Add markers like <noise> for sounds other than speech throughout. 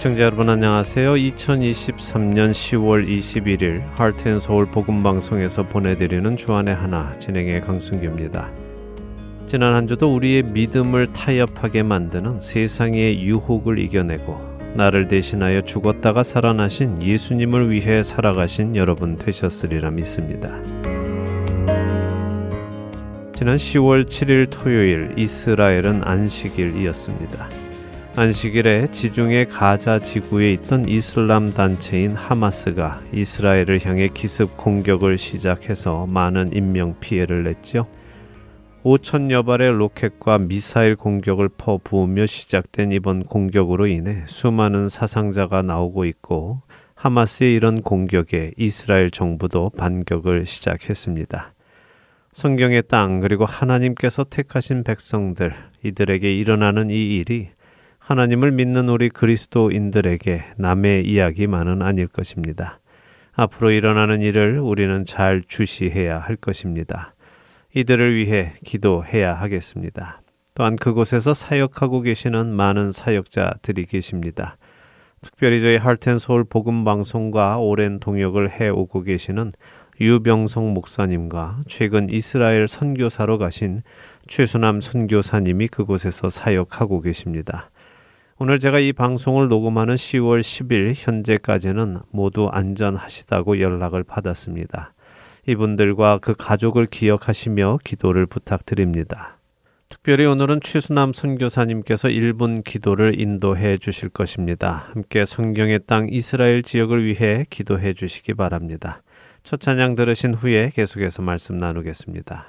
애청자 여러분 안녕하세요. 2023년 10월 21일 하트앤서울 복음방송에서 보내드리는 주안의 하나 진행의 강순규입니다. 지난 한 주도 우리의 믿음을 타협하게 만드는 세상의 유혹을 이겨내고 나를 대신하여 죽었다가 살아나신 예수님을 위해 살아가신 여러분 되셨으리라 믿습니다. 지난 10월 7일 토요일 이스라엘은 안식일이었습니다. 안식일에 지중해 가자 지구에 있던 이슬람 단체인 하마스가 이스라엘을 향해 기습 공격을 시작해서 많은 인명 피해를 냈지요. 5천여 발의 로켓과 미사일 공격을 퍼부으며 시작된 이번 공격으로 인해 수많은 사상자가 나오고 있고 하마스의 이런 공격에 이스라엘 정부도 반격을 시작했습니다. 성경의 땅 그리고 하나님께서 택하신 백성들 이들에게 일어나는 이 일이 하나님을 믿는 우리 그리스도인들에게 남의 이야기만은 아닐 것입니다. 앞으로 일어나는 일을 우리는 잘 주시해야 할 것입니다. 이들을 위해 기도해야 하겠습니다. 또한 그곳에서 사역하고 계시는 많은 사역자들이 계십니다. 특별히 저희 할텐서울 복음방송과 오랜 동역을 해오고 계시는 유병성 목사님과 최근 이스라엘 선교사로 가신 최순남 선교사님이 그곳에서 사역하고 계십니다. 오늘 제가 이 방송을 녹음하는 10월 10일 현재까지는 모두 안전하시다고 연락을 받았습니다. 이분들과 그 가족을 기억하시며 기도를 부탁드립니다. 특별히 오늘은 최수남 선교사님께서 1분 기도를 인도해 주실 것입니다. 함께 성경의 땅 이스라엘 지역을 위해 기도해 주시기 바랍니다. 첫 찬양 들으신 후에 계속해서 말씀 나누겠습니다.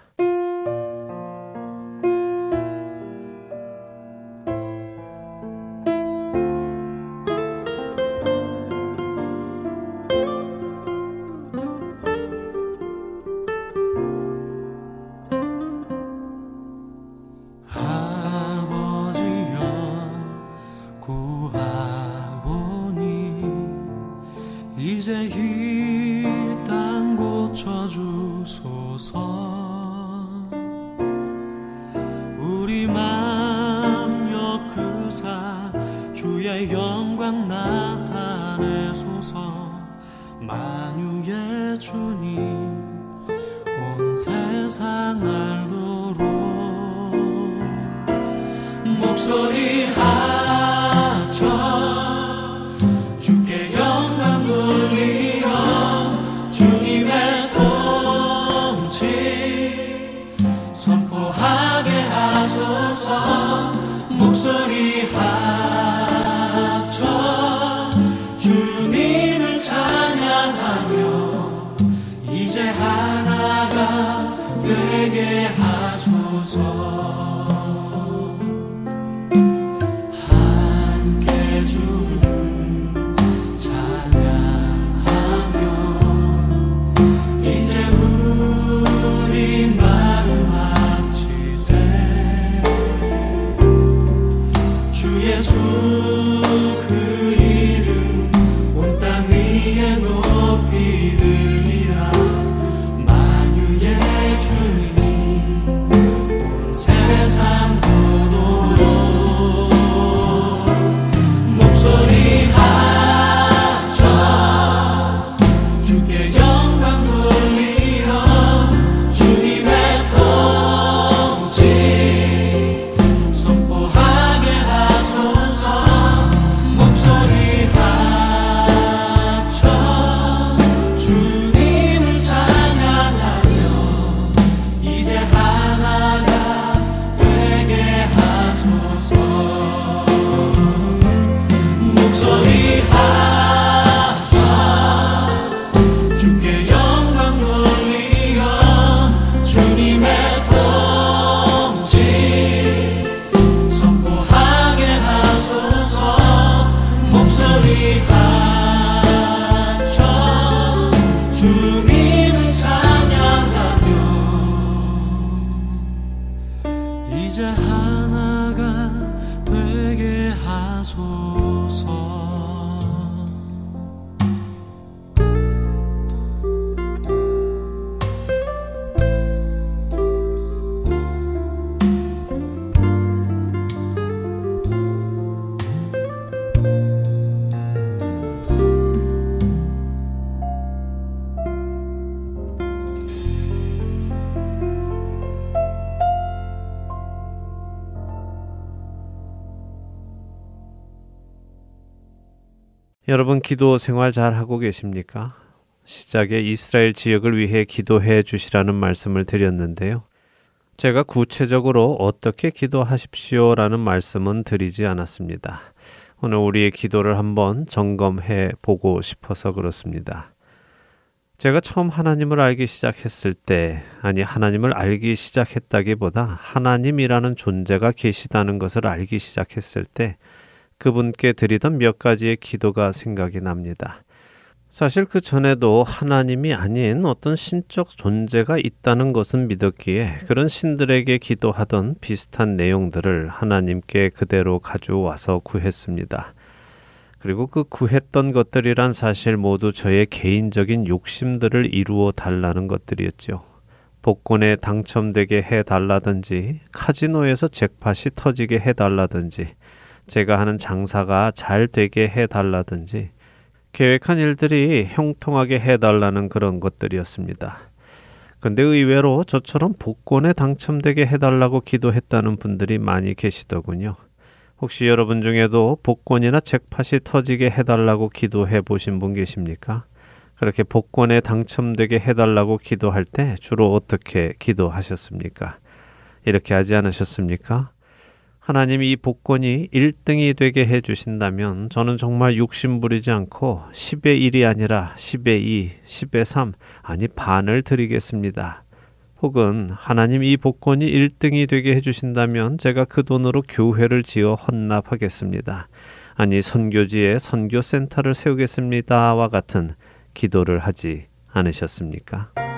여러분 기도 생활 잘 하고 계십니까? 시작에 이스라엘 지역을 위해 기도해 주시라는 말씀을 드렸는데요. 제가 구체적으로 어떻게 기도하십시오 라는 말씀은 드리지 않았습니다. 오늘 우리의 기도를 한번 점검해 보고 싶어서 그렇습니다. 제가 처음 하나님을 알기 시작했을 때, 아니, 하나님을 알기 시작했다기보다 하나님이라는 존재가 계시다는 것을 알기 시작했을 때, 그분께 드리던 몇 가지의 기도가 생각이 납니다. 사실 그 전에도 하나님이 아닌 어떤 신적 존재가 있다는 것은 믿었기에 그런 신들에게 기도하던 비슷한 내용들을 하나님께 그대로 가져와서 구했습니다. 그리고 그 구했던 것들이란 사실 모두 저의 개인적인 욕심들을 이루어 달라는 것들이었죠. 복권에 당첨되게 해 달라든지 카지노에서 잭팟이 터지게 해 달라든지 제가 하는 장사가 잘 되게 해달라든지 계획한 일들이 형통하게 해달라는 그런 것들이었습니다. 근데 의외로 저처럼 복권에 당첨되게 해달라고 기도했다는 분들이 많이 계시더군요. 혹시 여러분 중에도 복권이나 잭팟이 터지게 해달라고 기도해 보신 분 계십니까? 그렇게 복권에 당첨되게 해달라고 기도할 때 주로 어떻게 기도하셨습니까? 이렇게 하지 않으셨습니까? 하나님이 이 복권이 1등이 되게 해 주신다면 저는 정말 욕심 부리지 않고 10의 1이 아니라 10의 2, 10의 3, 아니 반을 드리겠습니다. 혹은 하나님 이 복권이 1등이 되게 해 주신다면 제가 그 돈으로 교회를 지어 헌납하겠습니다. 아니 선교지에 선교센터를 세우겠습니다와 같은 기도를 하지 않으셨습니까?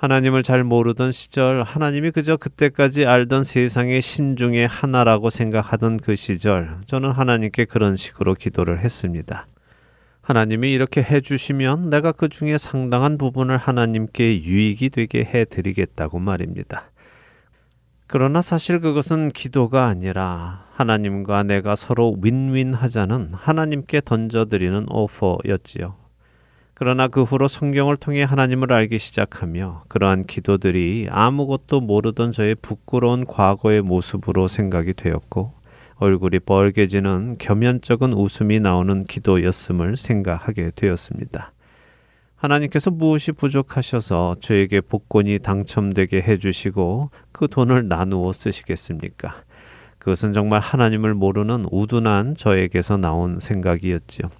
하나님을 잘 모르던 시절, 하나님이 그저 그때까지 알던 세상의 신 중의 하나라고 생각하던 그 시절, 저는 하나님께 그런 식으로 기도를 했습니다. 하나님이 이렇게 해주시면 내가 그 중에 상당한 부분을 하나님께 유익이 되게 해드리겠다고 말입니다. 그러나 사실 그것은 기도가 아니라 하나님과 내가 서로 윈윈 하자는 하나님께 던져드리는 오퍼였지요. 그러나 그 후로 성경을 통해 하나님을 알기 시작하며 그러한 기도들이 아무것도 모르던 저의 부끄러운 과거의 모습으로 생각이 되었고 얼굴이 뻘개지는 겸연쩍은 웃음이 나오는 기도였음을 생각하게 되었습니다. 하나님께서 무엇이 부족하셔서 저에게 복권이 당첨되게 해주시고 그 돈을 나누어 쓰시겠습니까? 그것은 정말 하나님을 모르는 우둔한 저에게서 나온 생각이었지요.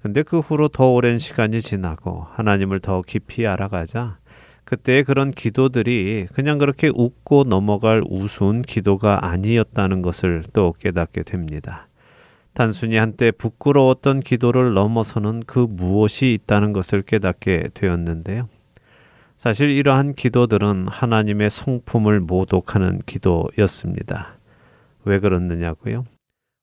근데 그 후로 더 오랜 시간이 지나고 하나님을 더 깊이 알아가자 그때의 그런 기도들이 그냥 그렇게 웃고 넘어갈 우스운 기도가 아니었다는 것을 또 깨닫게 됩니다. 단순히 한때 부끄러웠던 기도를 넘어서는 그 무엇이 있다는 것을 깨닫게 되었는데요. 사실 이러한 기도들은 하나님의 성품을 모독하는 기도였습니다. 왜 그렇느냐고요?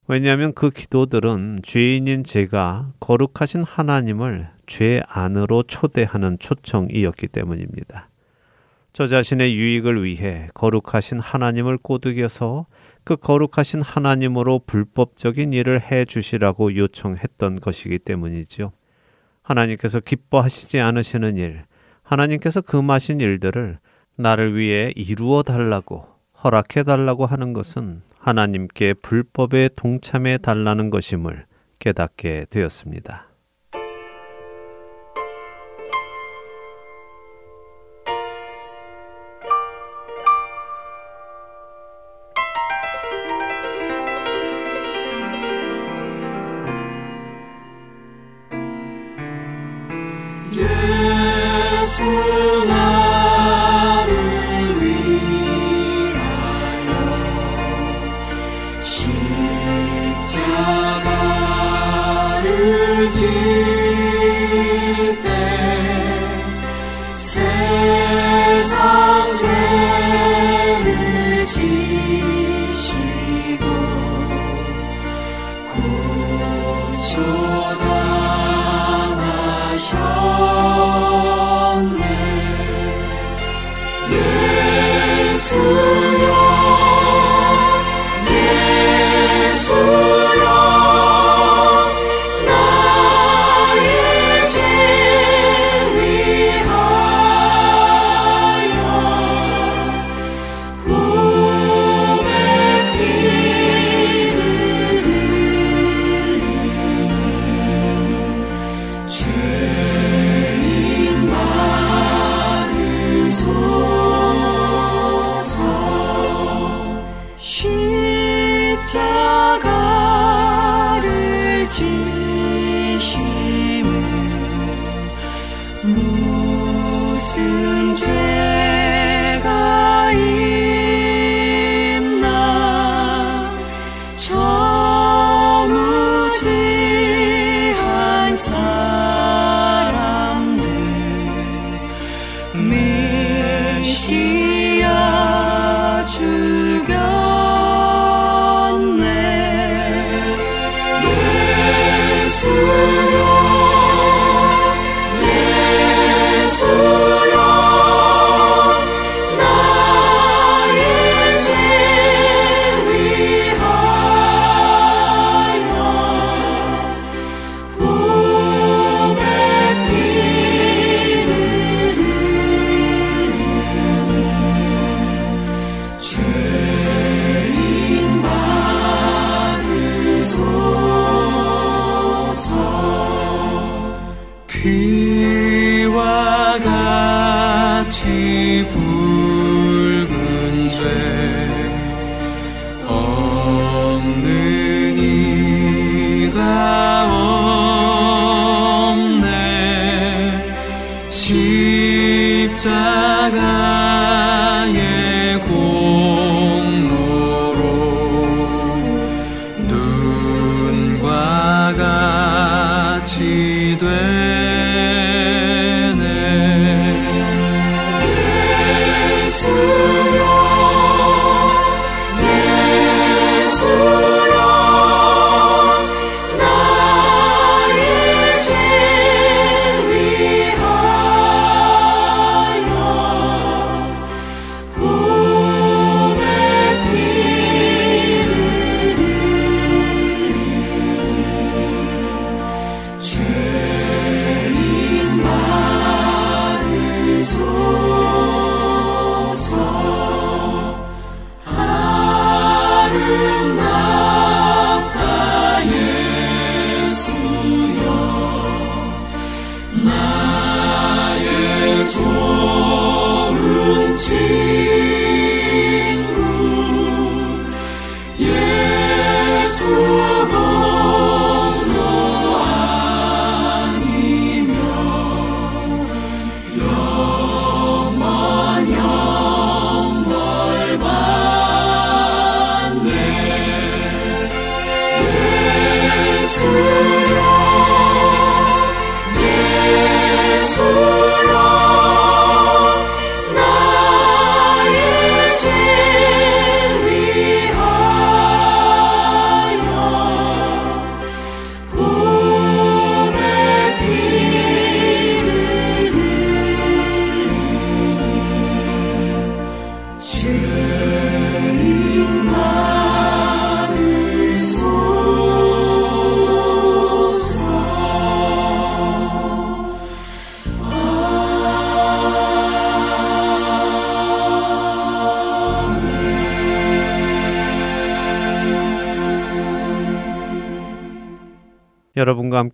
왜냐하면 그 기도들은 죄인인 제가 거룩하신 하나님을 죄 안으로 초대하는 초청이었기 때문입니다. 저 자신의 유익을 위해 거룩하신 하나님을 꼬드겨서 그 거룩하신 하나님으로 불법적인 일을 해 주시라고 요청했던 것이기 때문이지요. 하나님께서 기뻐하시지 않으시는 일, 하나님께서 금하신 일들을 나를 위해 이루어 달라고 허락해 달라고 하는 것은 하나님께 불법에 동참해 달라는 것임을 깨닫게 되었습니다.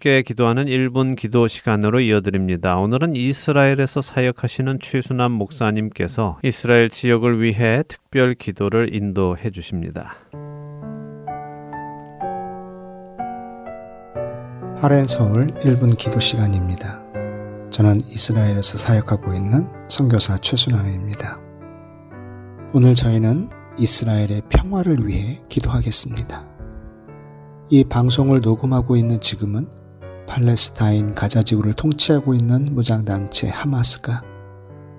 함께 기도하는 1분 기도 시간으로 이어드립니다. 오늘은 이스라엘에서 사역하시는 최순남 목사님께서 이스라엘 지역을 위해 특별 기도를 인도해 주십니다. 하렌 서울 1분 기도 시간입니다. 저는 이스라엘에서 사역하고 있는 선교사 최순남입니다. 오늘 저희는 이스라엘의 평화를 위해 기도하겠습니다. 이 방송을 녹음하고 있는 지금은 팔레스타인 가자 지구를 통치하고 있는 무장단체 하마스가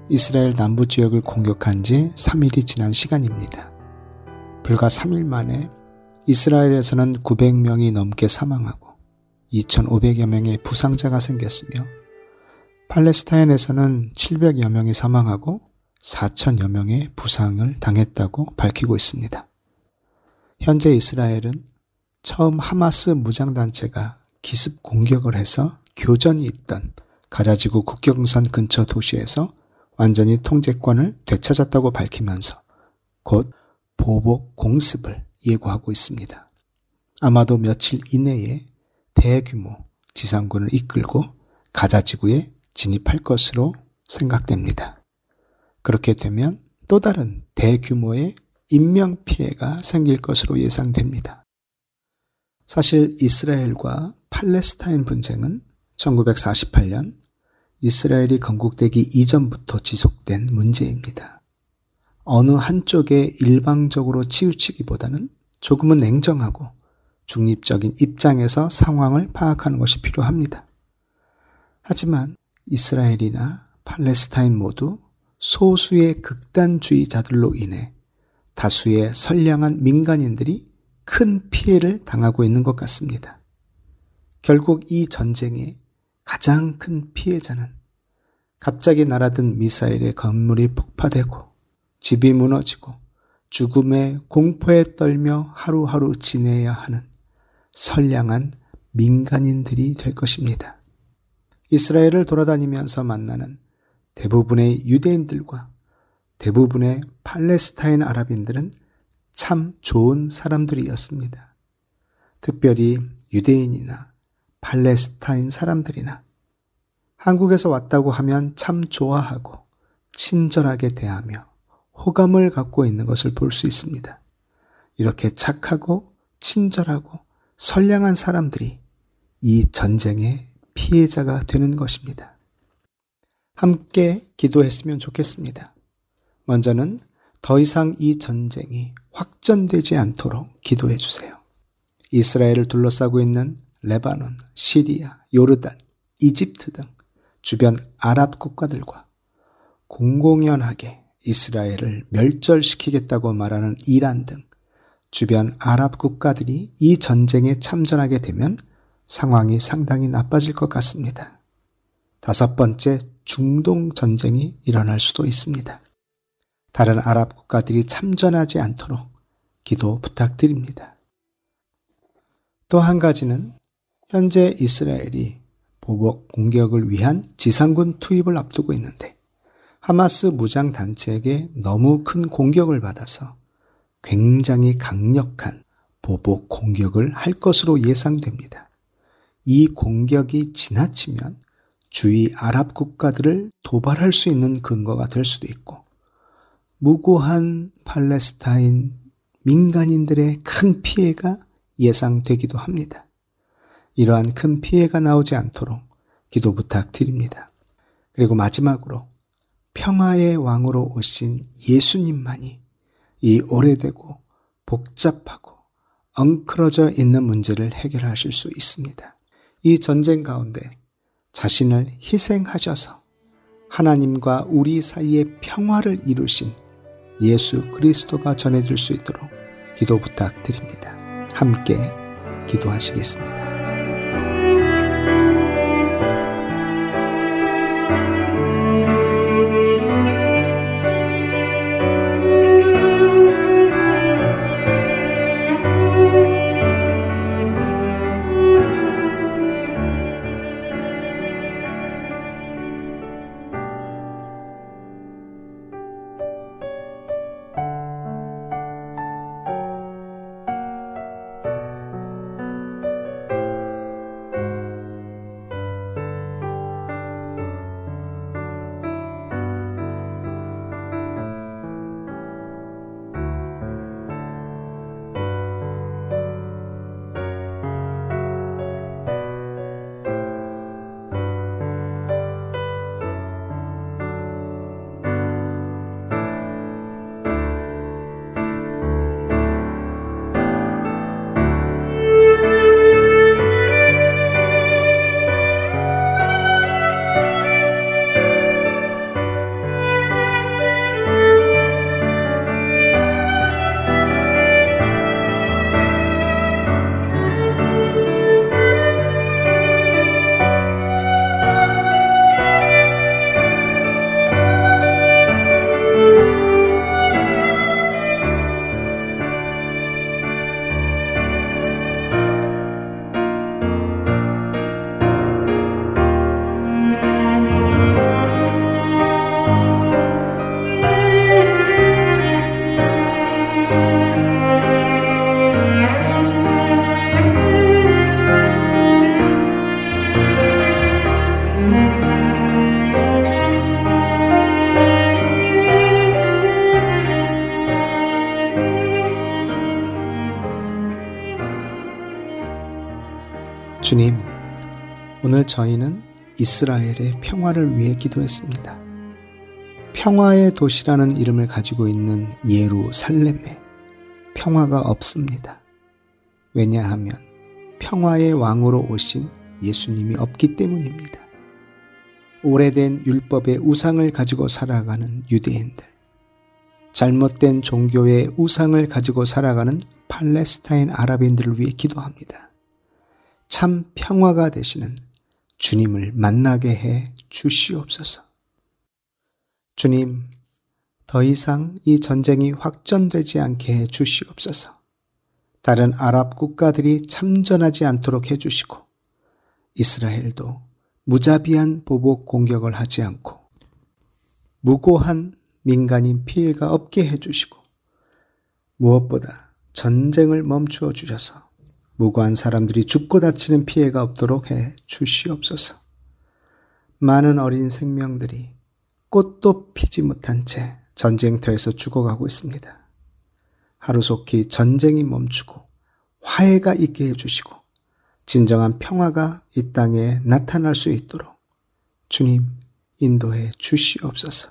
이스라엘 남부 지역을 공격한 지 3일이 지난 시간입니다. 불과 3일 만에 이스라엘에서는 900명이 넘게 사망하고 2,500여 명의 부상자가 생겼으며 팔레스타인에서는 700여 명이 사망하고 4천여 명의 부상을 당했다고 밝히고 있습니다. 현재 이스라엘은 처음 하마스 무장단체가 기습 공격을 해서 교전이 있던 가자지구 국경선 근처 도시에서 완전히 통제권을 되찾았다고 밝히면서 곧 보복 공습을 예고하고 있습니다. 아마도 며칠 이내에 대규모 지상군을 이끌고 가자지구에 진입할 것으로 생각됩니다. 그렇게 되면 또 다른 대규모의 인명피해가 생길 것으로 예상됩니다. 사실 이스라엘과 팔레스타인 분쟁은 1948년 이스라엘이 건국되기 이전부터 지속된 문제입니다. 어느 한쪽에 일방적으로 치우치기보다는 조금은 냉정하고 중립적인 입장에서 상황을 파악하는 것이 필요합니다. 하지만 이스라엘이나 팔레스타인 모두 소수의 극단주의자들로 인해 다수의 선량한 민간인들이 큰 피해를 당하고 있는 것 같습니다. 결국 이 전쟁의 가장 큰 피해자는 갑자기 날아든 미사일의 건물이 폭파되고 집이 무너지고 죽음의 공포에 떨며 하루하루 지내야 하는 선량한 민간인들이 될 것입니다. 이스라엘을 돌아다니면서 만나는 대부분의 유대인들과 대부분의 팔레스타인 아랍인들은 참 좋은 사람들이었습니다. 특별히 유대인이나 팔레스타인 사람들이나 한국에서 왔다고 하면 참 좋아하고 친절하게 대하며 호감을 갖고 있는 것을 볼 수 있습니다. 이렇게 착하고 친절하고 선량한 사람들이 이 전쟁의 피해자가 되는 것입니다. 함께 기도했으면 좋겠습니다. 먼저는 더 이상 이 전쟁이 확전되지 않도록 기도해 주세요. 이스라엘을 둘러싸고 있는 레바논, 시리아, 요르단, 이집트 등 주변 아랍 국가들과 공공연하게 이스라엘을 멸절시키겠다고 말하는 이란 등 주변 아랍 국가들이 이 전쟁에 참전하게 되면 상황이 상당히 나빠질 것 같습니다. 다섯 번째 중동 전쟁이 일어날 수도 있습니다. 다른 아랍 국가들이 참전하지 않도록 기도 부탁드립니다. 또 한 가지는 현재 이스라엘이 보복 공격을 위한 지상군 투입을 앞두고 있는데 하마스 무장 단체에게 너무 큰 공격을 받아서 굉장히 강력한 보복 공격을 할 것으로 예상됩니다. 이 공격이 지나치면 주위 아랍 국가들을 도발할 수 있는 근거가 될 수도 있고, 무고한 팔레스타인 민간인들의 큰 피해가 예상되기도 합니다. 이러한 큰 피해가 나오지 않도록 기도 부탁드립니다. 그리고 마지막으로 평화의 왕으로 오신 예수님만이 이 오래되고 복잡하고 엉클어져 있는 문제를 해결하실 수 있습니다. 이 전쟁 가운데 자신을 희생하셔서 하나님과 우리 사이의 평화를 이루신 예수 그리스도가 전해질 수 있도록 기도 부탁드립니다. 함께 기도하시겠습니다. 오늘 저희는 이스라엘의 평화를 위해 기도했습니다. 평화의 도시라는 이름을 가지고 있는 예루살렘에 평화가 없습니다. 왜냐하면 평화의 왕으로 오신 예수님이 없기 때문입니다. 오래된 율법의 우상을 가지고 살아가는 유대인들, 잘못된 종교의 우상을 가지고 살아가는 팔레스타인 아랍인들을 위해 기도합니다. 참 평화가 되시는 주님을 만나게 해 주시옵소서. 주님, 더 이상 이 전쟁이 확전되지 않게 해 주시옵소서. 다른 아랍 국가들이 참전하지 않도록 해 주시고, 이스라엘도 무자비한 보복 공격을 하지 않고, 무고한 민간인 피해가 없게 해 주시고, 무엇보다 전쟁을 멈추어 주셔서 무고한 사람들이 죽고 다치는 피해가 없도록 해 주시옵소서. 많은 어린 생명들이 꽃도 피지 못한 채 전쟁터에서 죽어가고 있습니다. 하루속히 전쟁이 멈추고 화해가 있게 해주시고 진정한 평화가 이 땅에 나타날 수 있도록 주님 인도해 주시옵소서.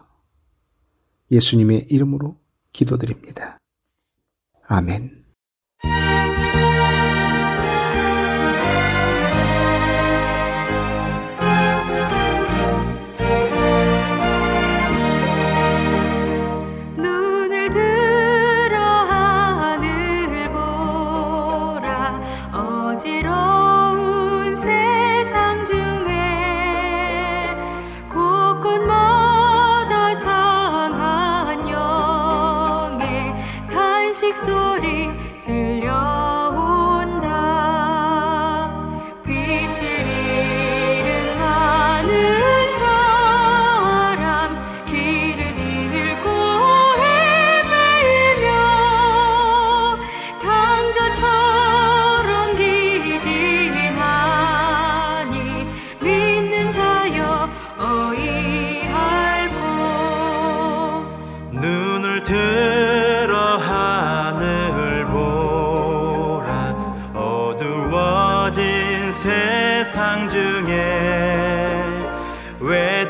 예수님의 이름으로 기도드립니다. 아멘.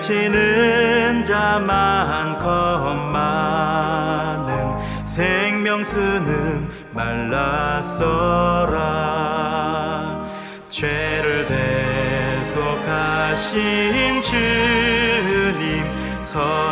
외치는 자만 겉많은 생명수는 말랐어라. 죄를 대속하신 주님 선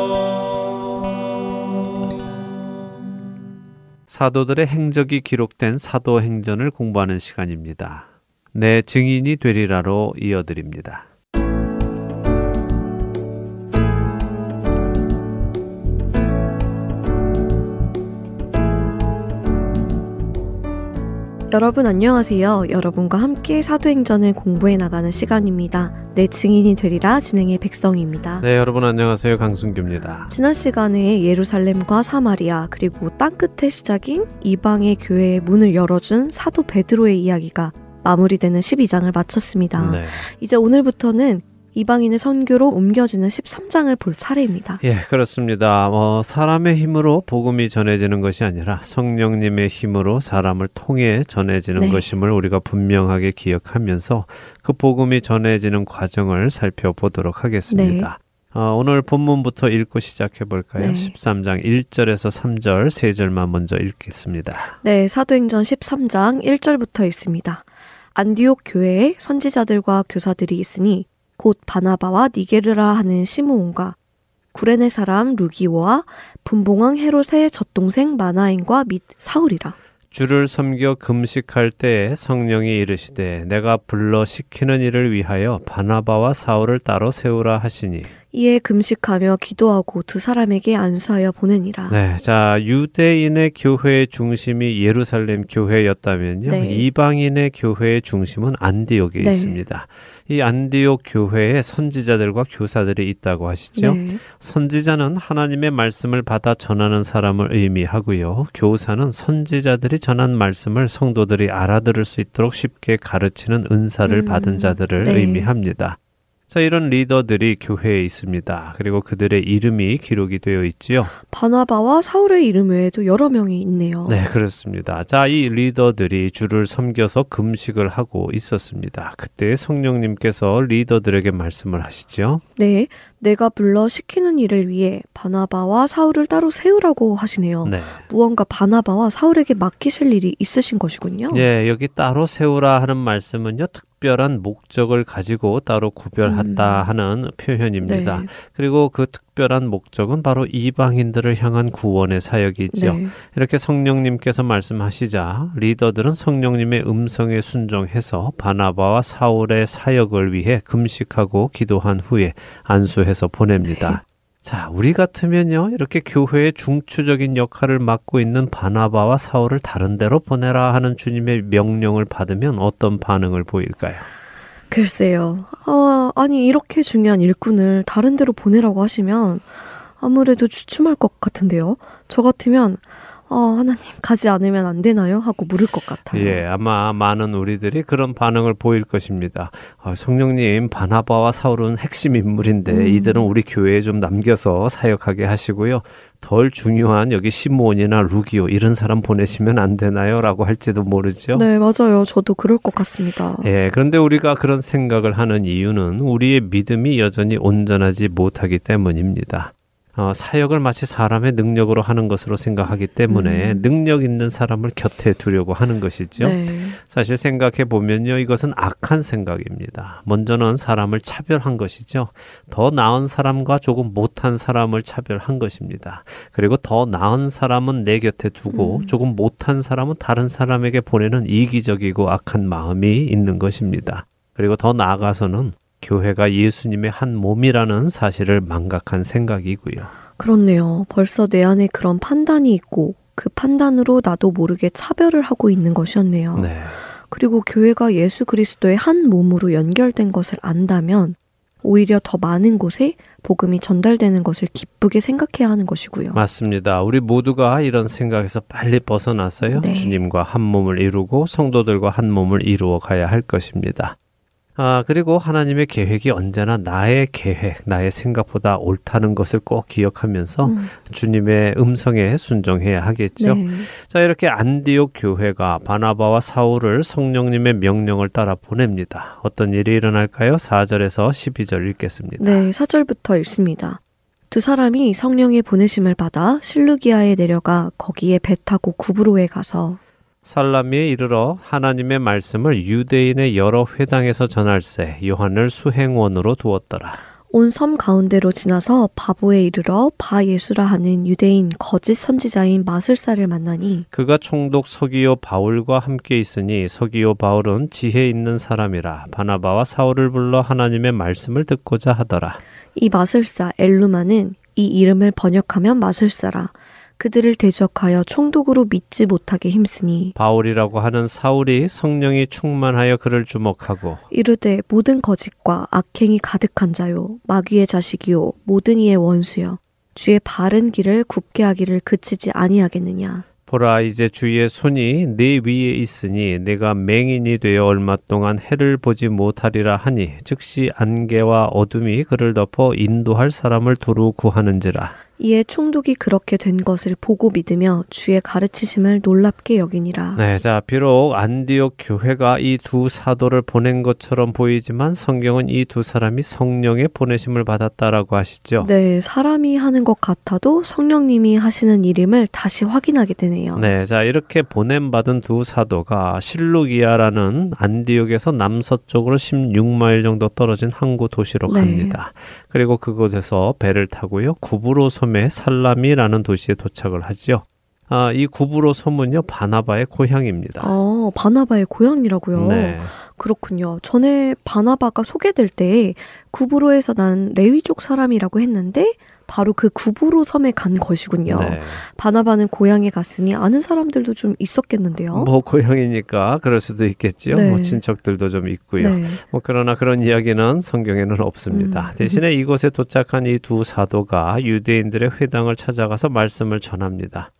사도들의 행적이 기록된 사도행전을 공부하는 시간입니다. 내 증인이 되리라로 이어드립니다. 여러분 안녕하세요. 여러분과 함께 사도행전을 공부해 나가는 시간입니다. 내 증인이 되리라 진행의 백성입니다. 네, 여러분 안녕하세요. 강순규입니다. 지난 시간에 예루살렘과 사마리아 그리고 땅 끝의 시작인 이방의 교회의 문을 열어준 사도 베드로의 이야기가 마무리되는 12장을 마쳤습니다. 네. 이제 오늘부터는 이방인의 선교로 옮겨지는 13장을 볼 차례입니다. 예, 그렇습니다. 어, 사람의 힘으로 복음이 전해지는 것이 아니라 성령님의 힘으로 사람을 통해 전해지는 네. 것임을 우리가 분명하게 기억하면서 그 복음이 전해지는 과정을 살펴보도록 하겠습니다. 어, 오늘 본문부터 읽고 시작해 볼까요? 네. 13장 1절에서 3절 세 절만 먼저 읽겠습니다. 네, 사도행전 13장 1절부터 읽습니다. 안디옥 교회에 선지자들과 교사들이 있으니 곧 바나바와 니게르라 하는 시므온과 구레네 사람 루기오와 분봉왕 헤롯의 젖동생 마나엔과 및 사울이라. 주를 섬겨 금식할 때에 성령이 이르시되 내가 불러 시키는 일을 위하여 바나바와 사울을 따로 세우라 하시니 이에 금식하며 기도하고 두 사람에게 안수하여 보내니라. 네, 자 유대인의 교회의 중심이 예루살렘 교회였다면요, 네. 이방인의 교회의 중심은 안디옥에 네. 있습니다. 이 안디옥 교회에 선지자들과 교사들이 있다고 하시죠. 네. 선지자는 하나님의 말씀을 받아 전하는 사람을 의미하고요. 교사는 선지자들이 전한 말씀을 성도들이 알아들을 수 있도록 쉽게 가르치는 은사를 음, 받은 자들을 네. 의미합니다. 자, 이런 리더들이 교회에 있습니다. 그리고 그들의 이름이 기록이 되어 있지요. 바나바와 사울의 이름 외에도 여러 명이 있네요. 네, 그렇습니다. 자, 이 리더들이 주를 섬겨서 금식을 하고 있었습니다. 그때 성령님께서 리더들에게 말씀을 하시죠. 네, 내가 불러 시키는 일을 위해 바나바와 사울을 따로 세우라고 하시네요. 네. 무언가 바나바와 사울에게 맡기실 일이 있으신 것이군요. 예, 여기 따로 세우라 하는 말씀은요, 특 별한 목적을 가지고 따로 구별한다 음. 하는 표현입니다. 네. 그리고 그 특별한 목적은 바로 이방인들을 향한 구원의 사역이죠. 네. 이렇게 성령님께서 말씀하시자 리더들은 성령님의 음성에 순종해서 바나바와 사울의 사역을 위해 금식하고 기도한 후에 안수해서 보냅니다. 자, 우리 같으면요, 이렇게 교회의 중추적인 역할을 맡고 있는 바나바와 사울을 다른 데로 보내라 하는 주님의 명령을 받으면 어떤 반응을 보일까요? 글쎄요. 아, 아니 이렇게 중요한 일꾼을 다른 데로 보내라고 하시면 아무래도 주춤할 것 같은데요. 저 같으면 아, 하나님 가지 않으면 안 되나요? 하고 물을 것 같아요. 예, 아마 많은 우리들이 그런 반응을 보일 것입니다. 아, 성령님, 바나바와 사울은 핵심 인물인데 음. 이들은 우리 교회에 좀 남겨서 사역하게 하시고요. 덜 중요한 여기 시몬이나 루기오 이런 사람 보내시면 안 되나요? 라고 할지도 모르죠. 네, 맞아요. 저도 그럴 것 같습니다. 예, 그런데 우리가 그런 생각을 하는 이유는 우리의 믿음이 여전히 온전하지 못하기 때문입니다. 어, 사역을 마치 사람의 능력으로 하는 것으로 생각하기 때문에 음. 능력 있는 사람을 곁에 두려고 하는 것이죠. 네. 사실 생각해 보면요, 이것은 악한 생각입니다. 먼저는 사람을 차별한 것이죠. 더 나은 사람과 조금 못한 사람을 차별한 것입니다. 그리고 더 나은 사람은 내 곁에 두고 음. 조금 못한 사람은 다른 사람에게 보내는 이기적이고 악한 마음이 있는 것입니다. 그리고 더 나아가서는 교회가 예수님의 한 몸이라는 사실을 망각한 생각이고요. 그렇네요. 벌써 내 안에 그런 판단이 있고 그 판단으로 나도 모르게 차별을 하고 있는 것이었네요. 네. 그리고 교회가 예수 그리스도의 한 몸으로 연결된 것을 안다면 오히려 더 많은 곳에 복음이 전달되는 것을 기쁘게 생각해야 하는 것이고요. 맞습니다. 우리 모두가 이런 생각에서 빨리 벗어나서요. 네. 주님과 한 몸을 이루고 성도들과 한 몸을 이루어 가야 할 것입니다. 아, 그리고 하나님의 계획이 언제나 나의 계획, 나의 생각보다 옳다는 것을 꼭 기억하면서 음, 주님의 음성에 순종해야 하겠죠. 네. 자, 이렇게 안디옥 교회가 바나바와 사울을 성령님의 명령을 따라 보냅니다. 어떤 일이 일어날까요? 4절에서 12절 읽겠습니다. 네, 4절부터 읽습니다. 두 사람이 성령의 보내심을 받아 실루기아에 내려가 거기에 배 타고 구브로에 가서 살라미에 이르러 하나님의 말씀을 유대인의 여러 회당에서 전할세 요한을 수행원으로 두었더라. 온 섬 가운데로 지나서 바보에 이르러 바 예수라 하는 유대인 거짓 선지자인 마술사를 만나니 그가 총독 서기오 바울과 함께 있으니 서기오 바울은 지혜 있는 사람이라 바나바와 사울을 불러 하나님의 말씀을 듣고자 하더라. 이 마술사 엘루마는 이 이름을 번역하면 마술사라 그들을 대적하여 총독으로 믿지 못하게 힘쓰니 바울이라고 하는 사울이 성령이 충만하여 그를 주목하고 이르되 모든 거짓과 악행이 가득한 자요 마귀의 자식이요 모든 이의 원수여 주의 바른 길을 굽게 하기를 그치지 아니하겠느냐? 보라 이제 주의 손이 내 위에 있으니 내가 맹인이 되어 얼마 동안 해를 보지 못하리라 하니 즉시 안개와 어둠이 그를 덮어 인도할 사람을 두루 구하는지라 이에 총독이 그렇게 된 것을 보고 믿으며 주의 가르치심을 놀랍게 여기니라 네, 자 비록 안디옥 교회가 이 두 사도를 보낸 것처럼 보이지만 성경은 이 두 사람이 성령의 보내심을 받았다라고 하시죠. 네 사람이 하는 것 같아도 성령님이 하시는 일임을 다시 확인하게 되네요 네, 자 이렇게 보냄 받은 두 사도가 실루기아라는 안디옥에서 남서쪽으로 16마일 정도 떨어진 항구 도시로 네. 갑니다. 그리고 그곳에서 배를 타고요 구브로 섬의 살라미라는 도시에 도착을 하죠. 아, 이 구브로 섬은요 바나바의 고향입니다. 아, 바나바의 고향이라고요. 네. 그렇군요. 전에 바나바가 소개될 때 구브로에서 난 레위 족 사람이라고 했는데 바로 그 구브로 섬에 간 것이군요. 네. 바나바는 고향에 갔으니 아는 사람들도 좀 있었겠는데요. 뭐 고향이니까 그럴 수도 있겠죠. 네. 뭐 친척들도 좀 있고요. 네. 뭐 그러나 그런 이야기는 성경에는 없습니다. 음. 대신에 이곳에 도착한 이 두 사도가 유대인들의 회당을 찾아가서 말씀을 전합니다.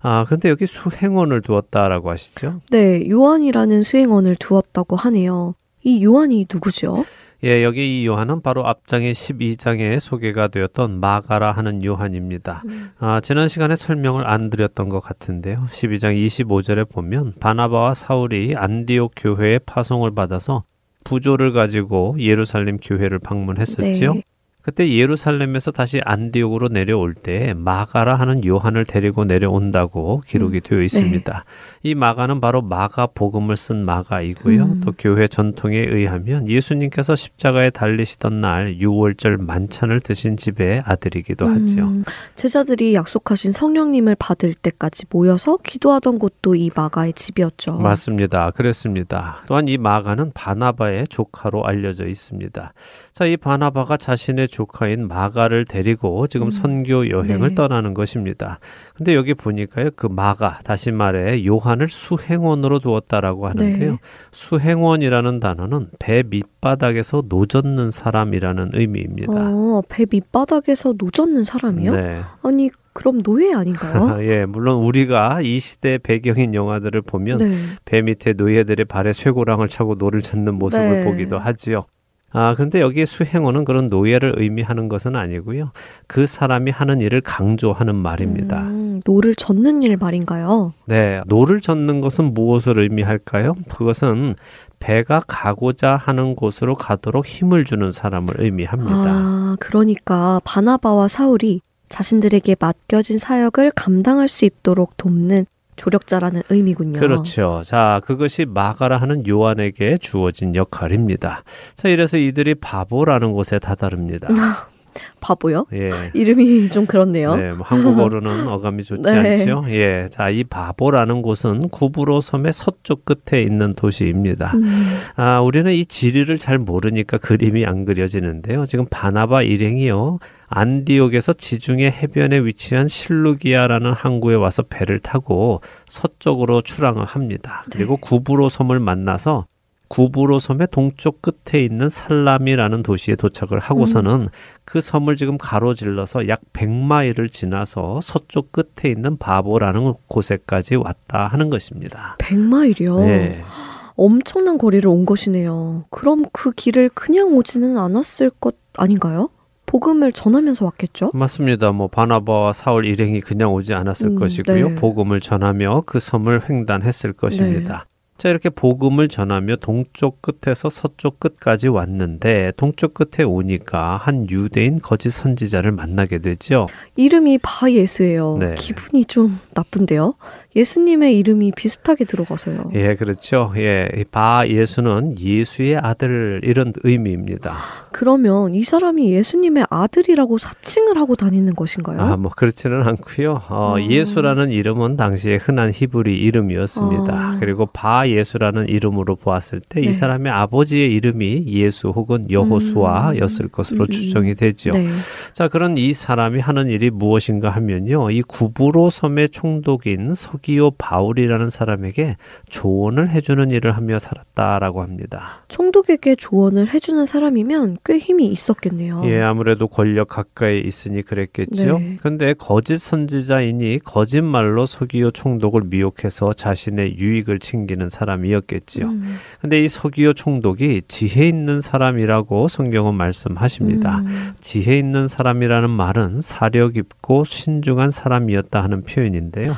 아, 근데 여기 수행원을 두었다라고 하시죠? 네, 요한이라는 수행원을 두었다고 하네요. 이 요한이 누구죠? 예, 여기 이 요한은 바로 앞장의 12장에 소개가 되었던 마가라 하는 요한입니다. 아, 지난 시간에 설명을 안 드렸던 것 같은데요. 12장 25절에 보면 바나바와 사울이 안디옥 교회에 파송을 받아서 부조를 가지고 예루살렘 교회를 방문했었지요. 네. 그때 예루살렘에서 다시 안디옥으로 내려올 때 마가라 하는 요한을 데리고 내려온다고 기록이 음, 되어 있습니다. 이 마가는 바로 마가 복음을 쓴 마가이고요. 음. 또 교회 전통에 의하면 예수님께서 십자가에 달리시던 날 6월절 만찬을 드신 집의 아들이기도 하죠. 음, 제자들이 약속하신 성령님을 받을 때까지 모여서 기도하던 곳도 이 마가의 집이었죠. 맞습니다. 그렇습니다. 또한 이 마가는 바나바의 조카로 알려져 있습니다. 자, 이 바나바가 자신의 조 카인 마가를 데리고 지금 음. 선교 여행을 네. 떠나는 것입니다. 근데 여기 보니까요, 그 마가, 다시 말해 요한을 수행원으로 두었다라고 하는데요. 네. 수행원이라는 단어는 배 밑바닥에서 노젓는 사람이라는 의미입니다. 어, 배 밑바닥에서 노젓는 사람이요? 네. 아니, 그럼 노예 아닌가요? <laughs> 예, 물론 우리가 이 시대 배경인 영화들을 보면 네. 배 밑에 노예들의 발에 쇠고랑을 차고 노를 젓는 모습을 네. 보기도 하지요. 아, 그런데 여기에 수행원은 그런 노예를 의미하는 것은 아니고요. 그 사람이 하는 일을 강조하는 말입니다. 음, 노를 젓는 일 말인가요? 네, 노를 젓는 것은 무엇을 의미할까요? 그것은 배가 가고자 하는 곳으로 가도록 힘을 주는 사람을 의미합니다. 아, 그러니까 바나바와 사울이 자신들에게 맡겨진 사역을 감당할 수 있도록 돕는 조력자라는 의미군요. 그렇죠. 자, 그것이 마가라 하는 요한에게 주어진 역할입니다. 자, 이래서 이들이 바보라는 곳에 다다릅니다. <laughs> 바보요? 예. <laughs> 이름이 좀 그렇네요. 네, 뭐 한국어로는 <laughs> 어감이 좋지 네. 않죠. 예, 자, 이 바보라는 곳은 구브로 섬의 서쪽 끝에 있는 도시입니다. 음, 아, 우리는 이 지리를 잘 모르니까 그림이 안 그려지는데요. 지금 바나바 일행이요. 안디옥에서 지중해 해변에 위치한 실루기아라는 항구에 와서 배를 타고 서쪽으로 출항을 합니다. 그리고 구브로 섬을 만나서 구브로 섬의 동쪽 끝에 있는 살람이라는 도시에 도착을 하고서는 그 섬을 지금 가로질러서 약 100마일을 지나서 서쪽 끝에 있는 바보라는 곳에까지 왔다 하는 것입니다. 100마일이요. 네. 엄청난 거리를 온 것이네요. 그럼 그 길을 그냥 오지는 않았을 것 아닌가요? 복음을 전하면서 왔겠죠? 맞습니다. 뭐 바나바와 사울 일행이 그냥 오지 않았을 음, 것이고요. 네. 복음을 전하며 그 섬을 횡단했을 것입니다. 자, 이렇게 복음을 전하며 동쪽 끝에서 서쪽 끝까지 왔는데 동쪽 끝에 오니까 한 유대인 거짓 선지자를 만나게 되죠. 이름이 바 예수예요. 네. 기분이 좀 나쁜데요. 예수님의 이름이 비슷하게 들어가서요. 예, 그렇죠. 예, 이바 예수는 예수의 아들 이런 의미입니다. 그러면 이 사람이 예수님의 아들이라고 사칭을 하고 다니는 것인가요? 아, 뭐 그렇지는 않고요. 어, 음. 예수라는 이름은 당시에 흔한 히브리 이름이었습니다. 아. 그리고 바 예수라는 이름으로 보았을 때이 네. 사람의 아버지의 이름이 예수 혹은 여호수아였을 것으로 음, 음. 추정이 되죠. 네. 자, 그런 이 사람이 하는 일이 무엇인가 하면요. 이 구브로 섬의 총독인 서기오 바울이라는 사람에게 조언을 해주는 일을 하며 살았다라고 합니다. 총독에게 조언을 해주는 사람이면 꽤 힘이 있었겠네요. 예, 아무래도 권력 가까이 있으니 그랬겠지요. 네. 근데 거짓 선지자이니 거짓말로 서기오 총독을 미혹해서 자신의 유익을 챙기는 사람이었겠지요. 음, 근데 이 서기오 총독이 지혜 있는 사람이라고 성경은 말씀하십니다. 음, 지혜 있는 사람이라는 말은 사력 있고 신중한 사람이었다 하는 표현인데요.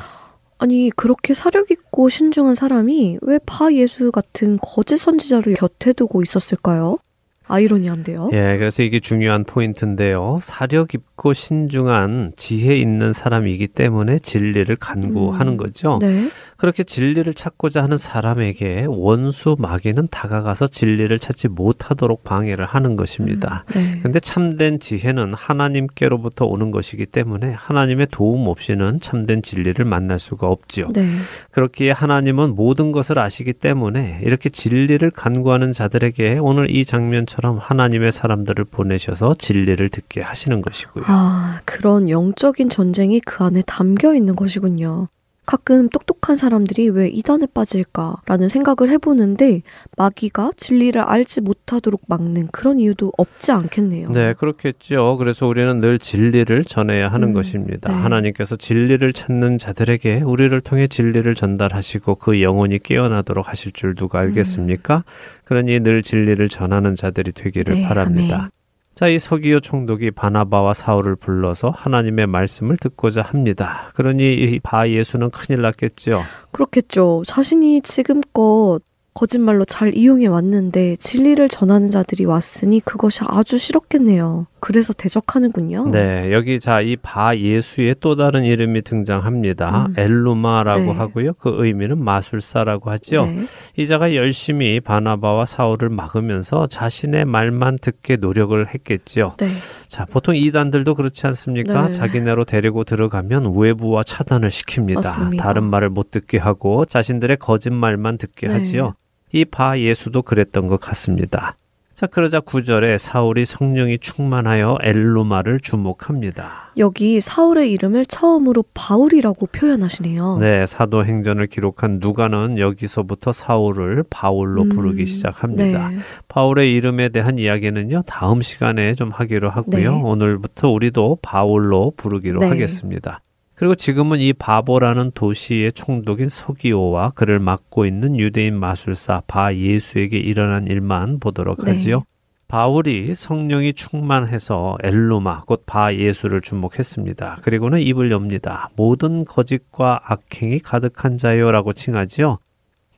아니 그렇게 사력 있고 신중한 사람이 왜 바 예수 같은 거짓 선지자를 곁에 두고 있었을까요? 아이러니한데요. 예, 그래서 이게 중요한 포인트인데요. 사려 깊고 신중한 지혜 있는 사람이기 때문에 진리를 간구하는 음. 거죠. 네. 그렇게 진리를 찾고자 하는 사람에게 원수 마귀는 다가가서 진리를 찾지 못하도록 방해를 하는 것입니다. 네. 근데 참된 지혜는 하나님께로부터 오는 것이기 때문에 하나님의 도움 없이는 참된 진리를 만날 수가 없지요. 네. 그렇기에 하나님은 모든 것을 아시기 때문에 이렇게 진리를 간구하는 자들에게 오늘 이 장면처럼 하나님의 사람들을 보내셔서 진리를 듣게 하시는 것이고요. 아, 그런 영적인 전쟁이 그 안에 담겨 있는 것이군요. 가끔 똑똑한 사람들이 왜 이단에 빠질까라는 생각을 해보는데 마귀가 진리를 알지 못하도록 막는 그런 이유도 없지 않겠네요. 네, 그렇겠죠. 그래서 우리는 늘 진리를 전해야 하는 음, 것입니다. 네. 하나님께서 진리를 찾는 자들에게 우리를 통해 진리를 전달하시고 그 영혼이 깨어나도록 하실 줄 누가 알겠습니까? 그러니 늘 진리를 전하는 자들이 되기를 네, 바랍니다. 아멘. 자, 이 서기오 총독이 바나바와 사울을 불러서 하나님의 말씀을 듣고자 합니다. 그러니 이바 예수는 큰일 났겠죠. 그렇겠죠. 자신이 지금껏 거짓말로 잘 이용해 왔는데 진리를 전하는 자들이 왔으니 그것이 아주 싫었겠네요. 그래서 대적하는군요. 네, 여기 자 이 바 예수의 또 다른 이름이 등장합니다. 음. 엘루마라고 네. 하고요. 그 의미는 마술사라고 하죠. 네. 이자가 열심히 바나바와 사울을 막으면서 자신의 말만 듣게 노력을 했겠지요. 네. 자, 보통 이단들도 그렇지 않습니까? 네. 자기네로 데리고 들어가면 외부와 차단을 시킵니다. 맞습니다. 다른 말을 못 듣게 하고 자신들의 거짓말만 듣게 네. 하지요. 이 바 예수도 그랬던 것 같습니다. 자, 그러자 구절에 사울이 성령이 충만하여 엘루마를 주목합니다. 여기 사울의 이름을 처음으로 바울이라고 표현하시네요. 네, 사도행전을 기록한 누가는 여기서부터 사울을 바울로 음, 부르기 시작합니다. 네. 바울의 이름에 대한 이야기는요, 다음 시간에 좀 하기로 하고요. 네. 오늘부터 우리도 바울로 부르기로 네. 하겠습니다. 그리고 지금은 이 바보라는 도시의 총독인 서기오와 그를 맡고 있는 유대인 마술사 바 예수에게 일어난 일만 보도록 네. 하지요. 바울이 성령이 충만해서 엘루마 곧 바 예수를 주목했습니다. 그리고는 입을 엽니다. 모든 거짓과 악행이 가득한 자요라고 칭하지요.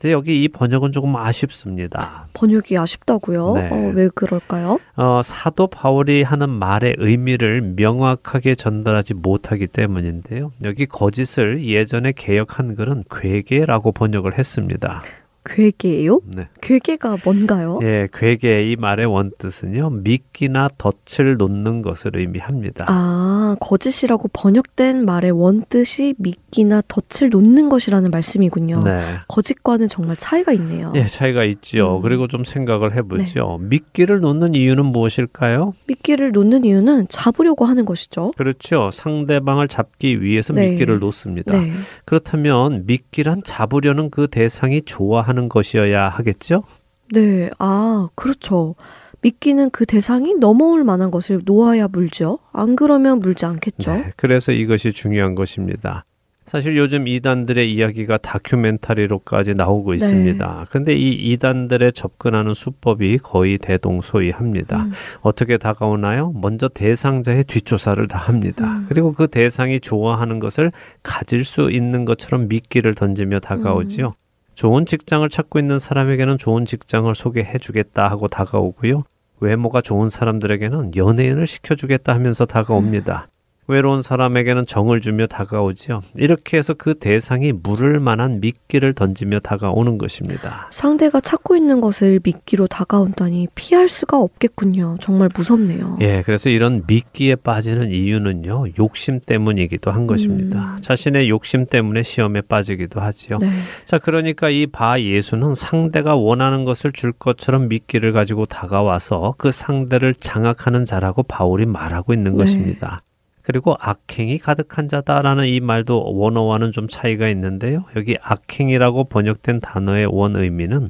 근데 여기 이 번역은 조금 아쉽습니다. 번역이 아쉽다고요? 네. 어, 왜 그럴까요? 어, 사도 바울이 하는 말의 의미를 명확하게 전달하지 못하기 때문인데요. 여기 거짓을 예전에 개역 한글은 괴계라고 번역을 했습니다. 괴계예요? 네. 괴계가 뭔가요? 예, 괴계 이 말의 원뜻은요. 미끼나 덫을 놓는 것을 의미합니다. 아, 거짓이라고 번역된 말의 원뜻이 미끼나 덫을 놓는 것이라는 말씀이군요. 네. 거짓과는 정말 차이가 있네요. 예, 차이가 있지요. 음. 그리고 좀 생각을 해 보죠. 미끼를 놓는 이유는 무엇일까요? 미끼를 놓는 이유는 잡으려고 하는 것이죠. 그렇죠. 상대방을 잡기 위해서 네. 미끼를 놓습니다. 네. 그렇다면 미끼란 잡으려는 그 대상이 좋아하는 것이어야 하겠죠? 네. 아, 그렇죠. 미끼는 그 대상이 넘어올 만한 것을 놓아야 물죠. 안 그러면 물지 않겠죠. 네, 그래서 이것이 중요한 것입니다. 사실 요즘 이단들의 이야기가 다큐멘터리로까지 나오고 네. 있습니다. 그런데 이 이단들의 접근하는 수법이 거의 대동소이합니다. 음. 어떻게 다가오나요? 먼저 대상자의 뒷조사를 다 합니다. 음. 그리고 그 대상이 좋아하는 것을 가질 수 있는 것처럼 미끼를 던지며 다가오지요. 음. 좋은 직장을 찾고 있는 사람에게는 좋은 직장을 소개해 주겠다 하고 다가오고요. 외모가 좋은 사람들에게는 연예인을 시켜주겠다 하면서 다가옵니다. 외로운 사람에게는 정을 주며 다가오지요. 이렇게 해서 그 대상이 물을 만한 미끼를 던지며 다가오는 것입니다. 상대가 찾고 있는 것을 미끼로 다가온다니 피할 수가 없겠군요. 정말 무섭네요. 예, 그래서 이런 미끼에 빠지는 이유는요, 욕심 때문이기도 한 것입니다. 음. 자신의 욕심 때문에 시험에 빠지기도 하지요. 네. 자, 그러니까 이 바 예수는 상대가 원하는 것을 줄 것처럼 미끼를 가지고 다가와서 그 상대를 장악하는 자라고 바울이 말하고 있는 네. 것입니다. 그리고 악행이 가득한 자다라는 이 말도 원어와는 좀 차이가 있는데요. 여기 악행이라고 번역된 단어의 원 의미는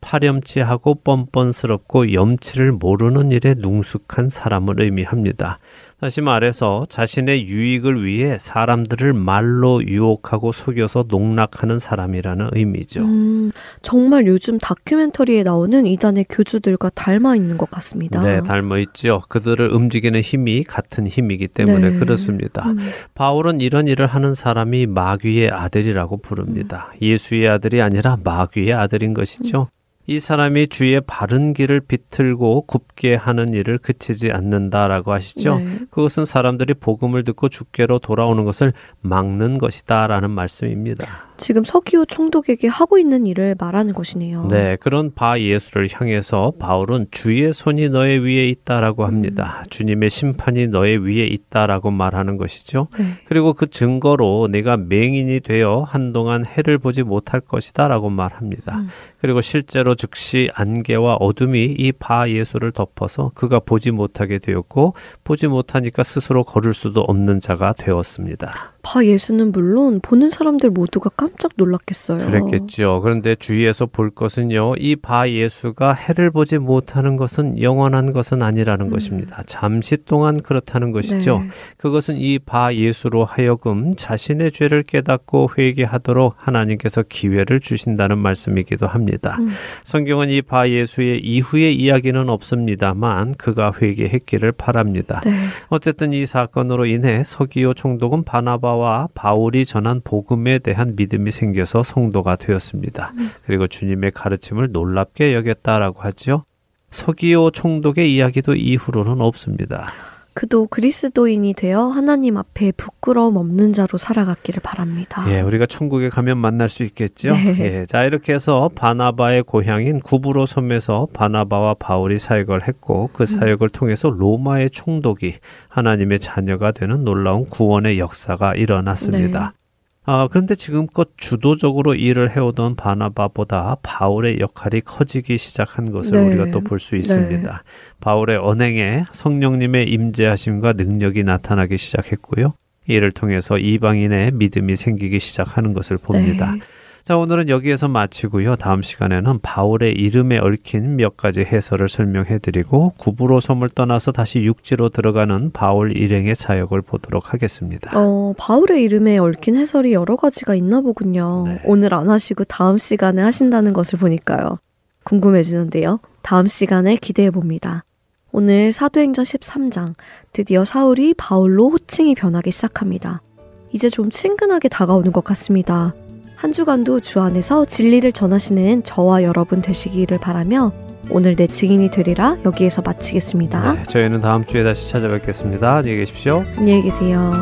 파렴치하고 뻔뻔스럽고 염치를 모르는 일에 능숙한 사람을 의미합니다. 다시 말해서 자신의 유익을 위해 사람들을 말로 유혹하고 속여서 농락하는 사람이라는 의미죠. 음, 정말 요즘 다큐멘터리에 나오는 이단의 교주들과 닮아 있는 것 같습니다. 네, 닮아 있죠. 그들을 움직이는 힘이 같은 힘이기 때문에 네. 그렇습니다. 음, 바울은 이런 일을 하는 사람이 마귀의 아들이라고 부릅니다. 음. 예수의 아들이 아니라 마귀의 아들인 것이죠. 이 사람이 주의 바른 길을 비틀고 굽게 하는 일을 그치지 않는다라고 하시죠. 네. 그것은 사람들이 복음을 듣고 주께로 돌아오는 것을 막는 것이다라는 말씀입니다. 지금 서기오 총독에게 하고 있는 일을 말하는 것이네요. 네, 그런 바 예수를 향해서 바울은 주의 손이 너의 위에 있다라고 합니다. 주님의 심판이 너의 위에 있다라고 말하는 것이죠. 네. 그리고 그 증거로 내가 맹인이 되어 한동안 해를 보지 못할 것이다라고 말합니다. 음. 그리고 실제로 즉시 안개와 어둠이 이 바 예수를 덮어서 그가 보지 못하게 되었고 보지 못하니까 스스로 걸을 수도 없는 자가 되었습니다. 바 예수는 물론 보는 사람들 모두가 깜짝 놀랐겠어요. 그랬겠죠. 그런데 주위에서 볼 것은요, 이 바 예수가 해를 보지 못하는 것은 영원한 것은 아니라는 것입니다. 잠시 동안 그렇다는 것이죠. 네. 그것은 이 바 예수로 하여금 자신의 죄를 깨닫고 회개하도록 하나님께서 기회를 주신다는 말씀이기도 합니다. 음. 성경은 이 바 예수의 이후의 이야기는 없습니다만 그가 회개했기를 바랍니다. 네. 어쨌든 이 사건으로 인해 서기오 총독은 바나바와 바울이 전한 복음에 대한 믿음 이 생겨서 성도가 되었습니다. 그리고 주님의 가르침을 놀랍게 여겼다라고 하지요. 서기오 총독의 이야기도 이후로는 없습니다. 그도 그리스도인이 되어 하나님 앞에 부끄러움 없는 자로 살아갔기를 바랍니다. 예, 우리가 천국에 가면 만날 수 있겠죠. 네. 예, 자 이렇게 해서 바나바의 고향인 구브로 섬에서 바나바와 바울이 사역을 했고 그 사역을 통해서 로마의 총독이 하나님의 자녀가 되는 놀라운 구원의 역사가 일어났습니다. 아, 그런데 지금껏 주도적으로 일을 해오던 바나바보다 바울의 역할이 커지기 시작한 것을 네. 우리가 또 볼 수 있습니다. 바울의 언행에 성령님의 임재하심과 능력이 나타나기 시작했고요. 이를 통해서 이방인의 믿음이 생기기 시작하는 것을 봅니다. 네. 자, 오늘은 여기에서 마치고요. 다음 시간에는 바울의 이름에 얽힌 몇 가지 해설을 설명해 드리고 구부로 섬을 떠나서 다시 육지로 들어가는 바울 일행의 사역을 보도록 하겠습니다. 어, 바울의 이름에 얽힌 해설이 여러 가지가 있나 보군요. 네. 오늘 안 하시고 다음 시간에 하신다는 것을 보니까요. 궁금해지는데요. 다음 시간에 기대해 봅니다. 오늘 사도행전 13장, 드디어 사울이 바울로 호칭이 변하기 시작합니다. 이제 좀 친근하게 다가오는 것 같습니다. 한 주간도 주 안에서 진리를 전하시는 저와 여러분 되시기를 바라며 오늘 내 증인이 되리라 여기에서 마치겠습니다. 네, 저희는 다음 주에 다시 찾아뵙겠습니다. 안녕히 계십시오. 안녕히 계세요.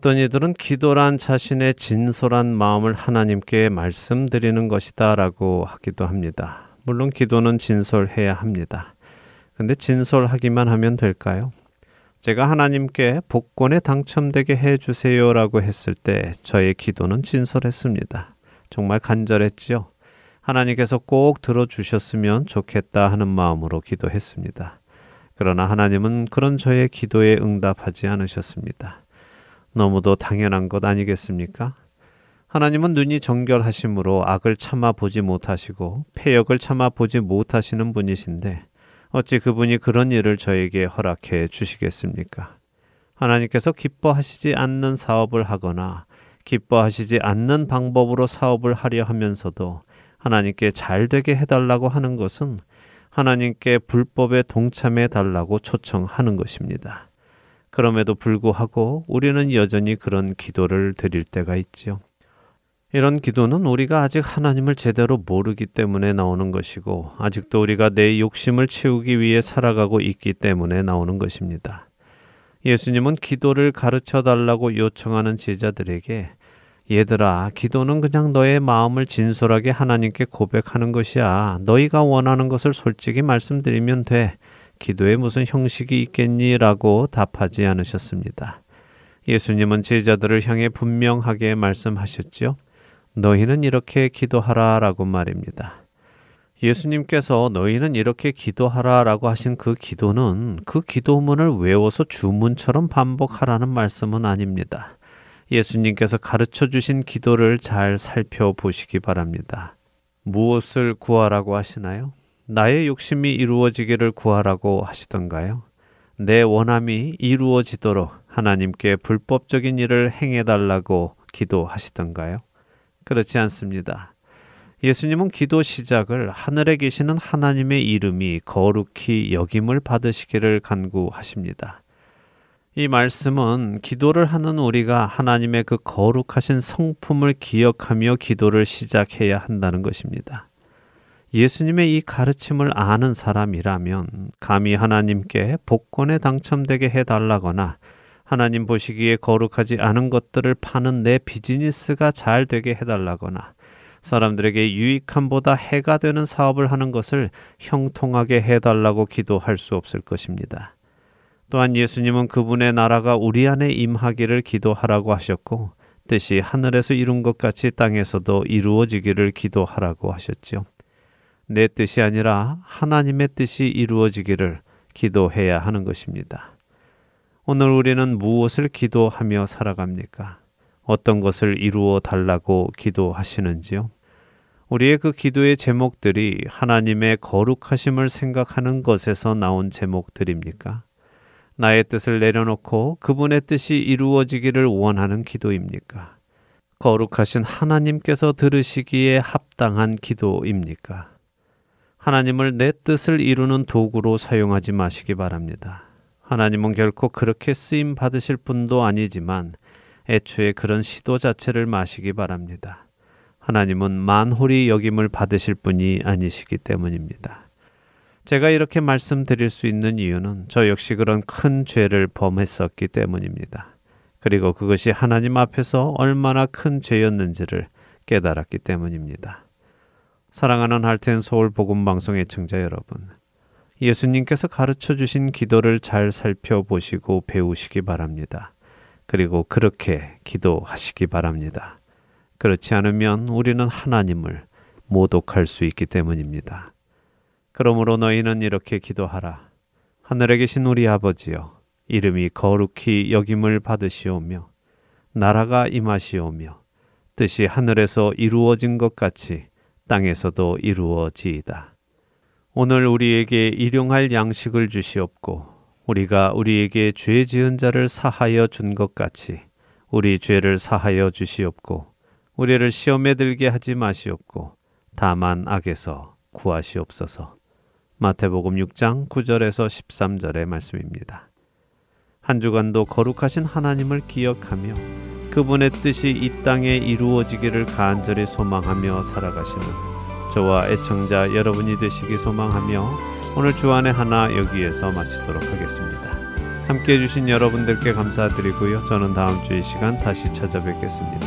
어떤 이들은 기도란 자신의 진솔한 마음을 하나님께 말씀드리는 것이다 라고 하기도 합니다. 물론 기도는 진솔해야 합니다. 근데 진솔하기만 하면 될까요? 제가 하나님께 복권에 당첨되게 해 주세요라고 했을 때 저의 기도는 진솔했습니다. 정말 간절했지요. 하나님께서 꼭 들어주셨으면 좋겠다 하는 마음으로 기도했습니다. 그러나 하나님은 그런 저의 기도에 응답하지 않으셨습니다. 너무도 당연한 것 아니겠습니까? 하나님은 눈이 정결하심으로 악을 참아 보지 못하시고 폐역을 참아 보지 못하시는 분이신데 어찌 그분이 그런 일을 저에게 허락해 주시겠습니까? 하나님께서 기뻐하시지 않는 사업을 하거나 기뻐하시지 않는 방법으로 사업을 하려 하면서도 하나님께 잘 되게 해달라고 하는 것은 하나님께 불법에 동참해 달라고 초청하는 것입니다. 그럼에도 불구하고 우리는 여전히 그런 기도를 드릴 때가 있지요. 이런 기도는 우리가 아직 하나님을 제대로 모르기 때문에 나오는 것이고, 아직도 우리가 내 욕심을 채우기 위해 살아가고 있기 때문에 나오는 것입니다. 예수님은 기도를 가르쳐 달라고 요청하는 제자들에게 얘들아, 기도는 그냥 너의 마음을 진솔하게 하나님께 고백하는 것이야. 너희가 원하는 것을 솔직히 말씀드리면 돼. 기도에 무슨 형식이 있겠니? 라고 답하지 않으셨습니다. 예수님은 제자들을 향해 분명하게 말씀하셨지요. 너희는 이렇게 기도하라 라고 말입니다. 예수님께서 너희는 이렇게 기도하라 라고 하신 그 기도는 그 기도문을 외워서 주문처럼 반복하라는 말씀은 아닙니다. 예수님께서 가르쳐 주신 기도를 잘 살펴보시기 바랍니다. 무엇을 구하라고 하시나요? 나의 욕심이 이루어지기를 구하라고 하시던가요? 내 원함이 이루어지도록 하나님께 불법적인 일을 행해달라고 기도하시던가요? 그렇지 않습니다. 예수님은 기도 시작을 하늘에 계시는 하나님의 이름이 거룩히 여김을 받으시기를 간구하십니다. 이 말씀은 기도를 하는 우리가 하나님의 그 거룩하신 성품을 기억하며 기도를 시작해야 한다는 것입니다. 예수님의 이 가르침을 아는 사람이라면 감히 하나님께 복권에 당첨되게 해달라거나 하나님 보시기에 거룩하지 않은 것들을 파는 내 비즈니스가 잘 되게 해달라거나 사람들에게 유익함보다 해가 되는 사업을 하는 것을 형통하게 해달라고 기도할 수 없을 것입니다. 또한 예수님은 그분의 나라가 우리 안에 임하기를 기도하라고 하셨고 뜻이 하늘에서 이룬 것 같이 땅에서도 이루어지기를 기도하라고 하셨지요. 내 뜻이 아니라 하나님의 뜻이 이루어지기를 기도해야 하는 것입니다. 오늘 우리는 무엇을 기도하며 살아갑니까? 어떤 것을 이루어 달라고 기도하시는지요? 우리의 그 기도의 제목들이 하나님의 거룩하심을 생각하는 것에서 나온 제목들입니까? 나의 뜻을 내려놓고 그분의 뜻이 이루어지기를 원하는 기도입니까? 거룩하신 하나님께서 들으시기에 합당한 기도입니까? 하나님을 내 뜻을 이루는 도구로 사용하지 마시기 바랍니다. 하나님은 결코 그렇게 쓰임 받으실 분도 아니지만 애초에 그런 시도 자체를 마시기 바랍니다. 하나님은 만홀히 여김을 받으실 분이 아니시기 때문입니다. 제가 이렇게 말씀드릴 수 있는 이유는 저 역시 그런 큰 죄를 범했었기 때문입니다. 그리고 그것이 하나님 앞에서 얼마나 큰 죄였는지를 깨달았기 때문입니다. 사랑하는 할텐 서울 복음 방송의 청자 여러분. 예수님께서 가르쳐 주신 기도를 잘 살펴보시고 배우시기 바랍니다. 그리고 그렇게 기도하시기 바랍니다. 그렇지 않으면 우리는 하나님을 모독할 수 있기 때문입니다. 그러므로 너희는 이렇게 기도하라. 하늘에 계신 우리 아버지여, 이름이 거룩히 여김을 받으시오며, 나라가 임하시오며, 뜻이 하늘에서 이루어진 것 같이 땅에서도 이루어지이다. 오늘 우리에게 일용할 양식을 주시옵고, 우리가 우리에게 죄 지은 자를 사하여 준 것 같이 우리 죄를 사하여 주시옵고 우리를 시험에 들게 하지 마시옵고 다만 악에서 구하시옵소서. 마태복음 6장 9절에서 13절의 말씀입니다. 한 주간도 거룩하신 하나님을 기억하며 그분의 뜻이 이 땅에 이루어지기를 간절히 소망하며 살아가시는 저와 애청자 여러분이 되시기 소망하며 오늘 주안의 하나 여기에서 마치도록 하겠습니다. 함께 해주신 여러분들께 감사드리고요. 저는 다음 주 이 시간 다시 찾아뵙겠습니다.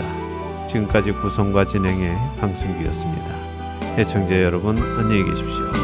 지금까지 구성과 진행의 강순기였습니다. 애청자 여러분 안녕히 계십시오.